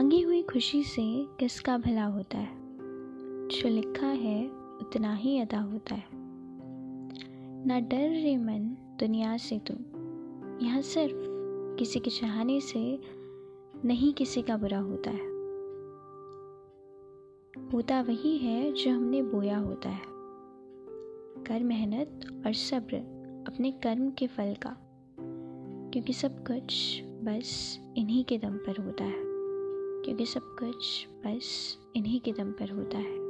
मांगी हुई खुशी से किसका भला होता है? जो लिखा है, उतना ही अदा होता है। ना डर रे मन दुनिया से तू। यहाँ सिर्फ़ किसी के चाहने से नहीं किसी का बुरा होता है। होता वही है जो हमने बोया होता है। कर मेहनत और सब्र अपने कर्म के फल का। क्योंकि सब कुछ बस इन्हीं के दम पर होता है। क्योंकि सब कुछ बस इन्हीं के दम पर होता है।